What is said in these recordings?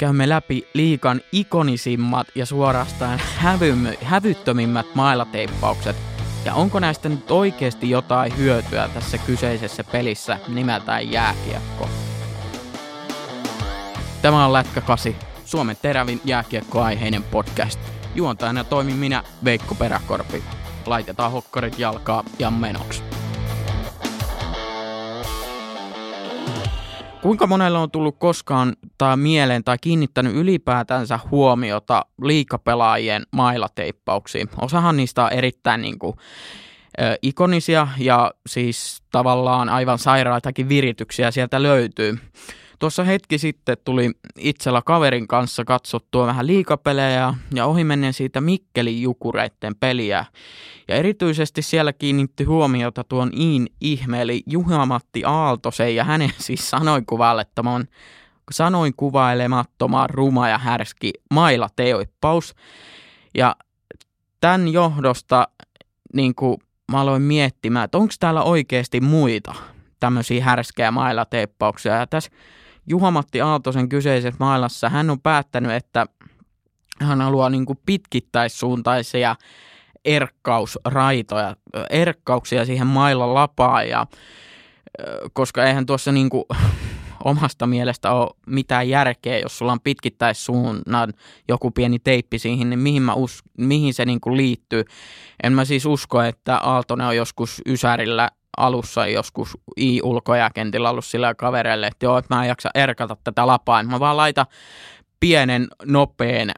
käymme läpi liikan ikonisimmat ja suorastaan hävy- hävyttömimmät mailateippaukset. Ja onko näistä nyt oikeasti jotain hyötyä tässä kyseisessä pelissä nimeltään jääkiekko? Tämä on Lätkä 8, Suomen terävin jääkiekkoaiheinen podcast. Juontajana toimin minä, Veikko Peräkorpi. Laitetaan hokkarit jalkaa ja menoksi. Kuinka monella on tullut koskaan tai mieleen tai kiinnittänyt ylipäätänsä huomiota liikapelaajien mailateippauksiin? Osahan niistä on erittäin niin kuin, ö, ikonisia ja siis tavallaan aivan sairaitakin virityksiä sieltä löytyy. Tuossa hetki sitten tuli itsellä kaverin kanssa katsottua vähän liikapelejä ja ohimennen siitä Mikkelin jukureitten peliä. Ja erityisesti siellä kiinnitti huomiota tuon Iin ihme, eli Juha-Matti Aaltosen ja hänen siis sanoin kuvaillettamaan sanoin kuvailemattoman ruma ja härski maila teoippaus. Ja tämän johdosta niin kuin mä aloin miettimään, että onko täällä oikeasti muita tämmöisiä härskejä mailateippauksia. Ja tässä Juha-Matti Aaltosen kyseisessä mailassa hän on päättänyt, että hän haluaa niin kuin pitkittäissuuntaisia erkkausraitoja, erkkauksia siihen mailan lapaan ja koska eihän tuossa niin kuin omasta mielestä ole mitään järkeä, jos sulla on pitkittäissuunnan joku pieni teippi siihen, niin mihin, mä us, mihin se niin kuin liittyy. En mä siis usko, että Aaltonen on joskus Ysärillä alussa joskus i-ulkojakentilla ollut sillä kavereille, että joo, että mä en jaksa erkata tätä lapaa, mä vaan laita pienen nopeen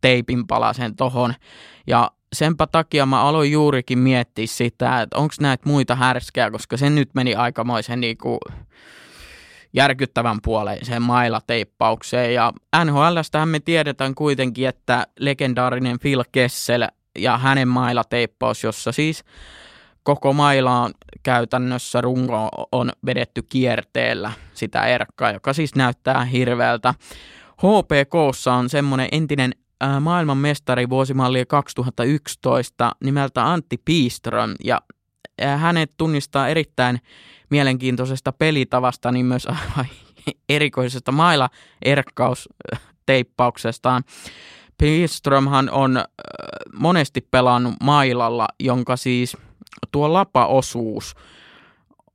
teipin palasen tohon ja senpä takia mä aloin juurikin miettiä sitä, että onko näitä muita härskejä, koska se nyt meni aikamoisen niinku järkyttävän puoleiseen mailateippaukseen. Ja NHLstähän me tiedetään kuitenkin, että legendaarinen Phil Kessel ja hänen mailateippaus, jossa siis koko mailaan käytännössä runko on vedetty kierteellä sitä erkkaa, joka siis näyttää hirveältä. HPKssa on semmoinen entinen maailmanmestari vuosimalli 2011 nimeltä Antti Piiström ja hänet tunnistaa erittäin mielenkiintoisesta pelitavasta, niin myös aivan erikoisesta maila erkkausteippauksestaan. Piströmhan on monesti pelannut mailalla, jonka siis – tuo lapaosuus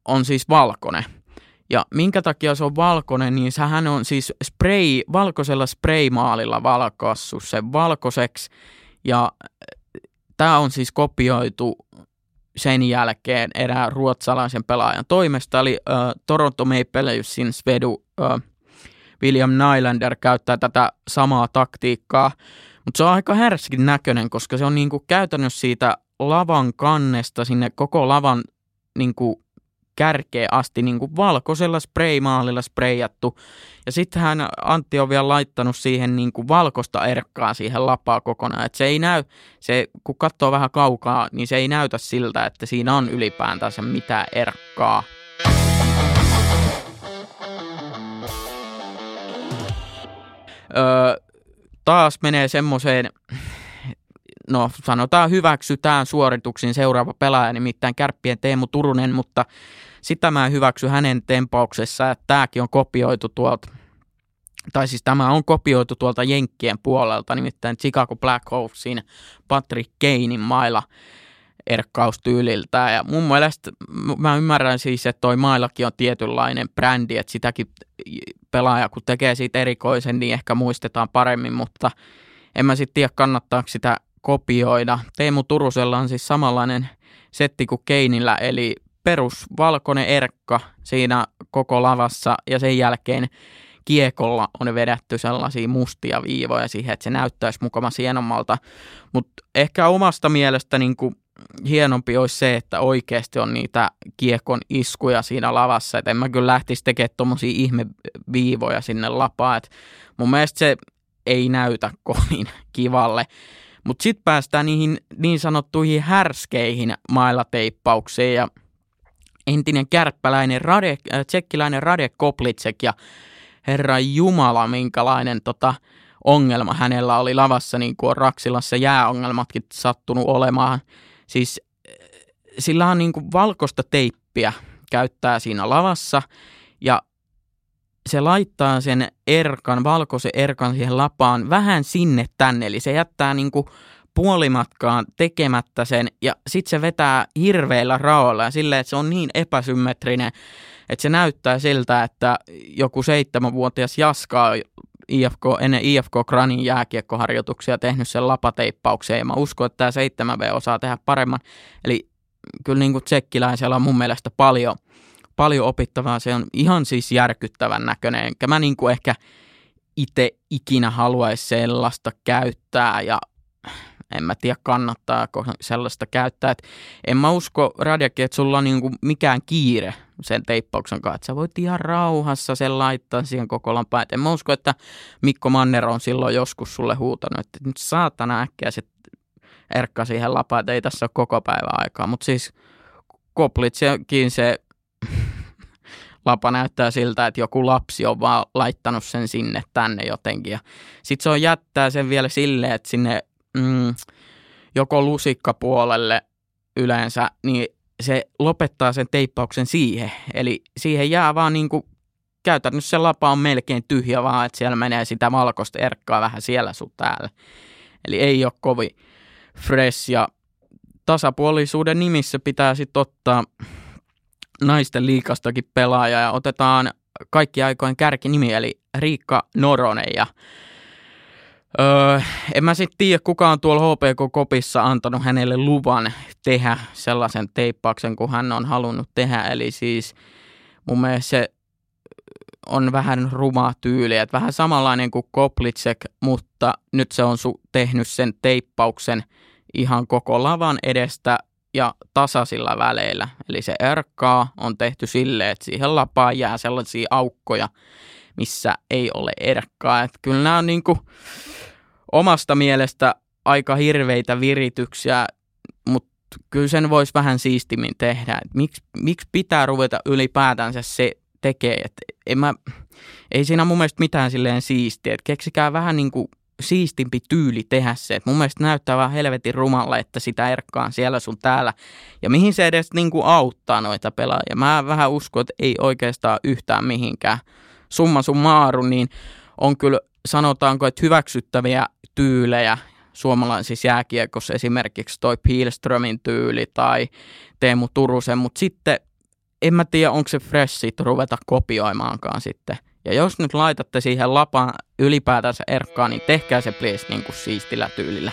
on siis valkoinen. Ja minkä takia se on valkoinen, niin sehän on siis spray, valkoisella spraymaalilla valkassu se valkoiseksi. Ja äh, tämä on siis kopioitu sen jälkeen erään ruotsalaisen pelaajan toimesta, eli äh, Toronto Maple Leafsin Svedu äh, William Nylander käyttää tätä samaa taktiikkaa, mutta se on aika härskin näköinen, koska se on niinku käytännössä siitä lavan kannesta sinne koko lavan niin kuin kärkeä asti niin kuin valkoisella spraymaalilla sprayattu. Ja sitten hän Antti on vielä laittanut siihen niin kuin valkoista erkkaa siihen lapaa kokonaan. Et se ei näy, se, kun katsoo vähän kaukaa, niin se ei näytä siltä, että siinä on ylipäätänsä mitään erkkaa. Öö, taas menee semmoiseen no sanotaan hyväksytään suorituksin seuraava pelaaja, nimittäin kärppien Teemu Turunen, mutta sitä mä en hyväksy hänen tempauksessa, että tämäkin on kopioitu tuolta, tai siis tämä on kopioitu tuolta Jenkkien puolelta, nimittäin Chicago Blackhawksin Patrick Kanein mailla erkkaustyyliltä. Ja mun mielestä mä ymmärrän siis, että toi mailakin on tietynlainen brändi, että sitäkin pelaaja kun tekee siitä erikoisen, niin ehkä muistetaan paremmin, mutta en mä sitten tiedä kannattaako sitä kopioida. Teemu Turusella on siis samanlainen setti kuin Keinillä, eli perus valkoinen erkka siinä koko lavassa ja sen jälkeen kiekolla on vedetty sellaisia mustia viivoja siihen, että se näyttäisi mukava hienommalta. Mutta ehkä omasta mielestä niin kuin hienompi olisi se, että oikeasti on niitä kiekon iskuja siinä lavassa. Et en mä kyllä lähtisi tekemään tuommoisia ihmeviivoja sinne lapaan. Et mun mielestä se ei näytä kovin kivalle. Mutta sitten päästään niihin niin sanottuihin härskeihin mailateippaukseen ja entinen kärppäläinen Rade, äh, tsekkiläinen Rade Koplitsek ja herra Jumala, minkälainen tota, ongelma hänellä oli lavassa, niin kuin on Raksilassa jääongelmatkin sattunut olemaan. Siis äh, sillä on niin kuin valkoista teippiä käyttää siinä lavassa ja se laittaa sen erkan, valkoisen erkan siihen lapaan vähän sinne tänne, eli se jättää niinku puolimatkaan tekemättä sen ja sitten se vetää hirveillä raoilla ja silleen, että se on niin epäsymmetrinen, että se näyttää siltä, että joku seitsemänvuotias Jaska IFK, ennen IFK Granin jääkiekkoharjoituksia tehnyt sen lapateippaukseen. Ja mä uskon, että tämä 7V osaa tehdä paremman. Eli kyllä niin kuin tsekkiläisellä on mun mielestä paljon, paljon opittavaa. Se on ihan siis järkyttävän näköinen, enkä mä niin kuin ehkä itse ikinä haluaisi sellaista käyttää ja en mä tiedä kannattaako sellaista käyttää. Et en mä usko, Radiakin, että sulla on niinku mikään kiire sen teippauksen kanssa, että sä voit ihan rauhassa sen laittaa siihen koko lampaan. En mä usko, että Mikko Manner on silloin joskus sulle huutanut, että nyt saatana äkkiä se erkka siihen lapaan, että ei tässä ole koko päivä aikaa. Mutta siis Koplitsiakin se lapa näyttää siltä, että joku lapsi on vaan laittanut sen sinne tänne jotenkin. Sitten se on jättää sen vielä silleen, että sinne mm, joko lusikkapuolelle yleensä, niin se lopettaa sen teippauksen siihen. Eli siihen jää vaan niin kuin, käytännössä se lapa on melkein tyhjä vaan, että siellä menee sitä valkoista erkkaa vähän siellä sun täällä. Eli ei ole kovin fresh ja tasapuolisuuden nimissä pitää sitten ottaa naisten liikastakin pelaaja ja otetaan kaikki aikojen kärkinimi eli Riikka Noronen ja Öö, en mä sitten tiedä, kuka on tuolla HPK-kopissa antanut hänelle luvan tehdä sellaisen teippauksen, kun hän on halunnut tehdä. Eli siis mun mielestä se on vähän ruma tyyli, että vähän samanlainen kuin Koplitsek, mutta nyt se on su- tehnyt sen teippauksen ihan koko lavan edestä ja tasaisilla väleillä. Eli se erkkaa on tehty silleen, että siihen lapaan jää sellaisia aukkoja, missä ei ole erkkaa. Että kyllä nämä on niin kuin omasta mielestä aika hirveitä virityksiä, mutta kyllä sen voisi vähän siistimmin tehdä. miksi, miksi pitää ruveta ylipäätänsä se tekee? Et en mä, ei siinä mun mielestä mitään silleen siistiä. Et keksikää vähän niin kuin siistimpi tyyli tehdä se. Et mun mielestä näyttää vaan helvetin rumalla, että sitä erkkaan siellä sun täällä. Ja mihin se edes niin kuin auttaa noita pelaajia. Mä vähän uskon, että ei oikeastaan yhtään mihinkään. Summa summarum, niin on kyllä sanotaanko, että hyväksyttäviä tyylejä suomalaisissa jääkiekossa, esimerkiksi toi Pilströmin tyyli tai Teemu Turusen, mutta sitten en mä tiedä, onko se freshit ruveta kopioimaankaan sitten. Ja jos nyt laitatte siihen lapaan ylipäätänsä erkkaan, niin tehkää se please niin kuin siistillä tyylillä.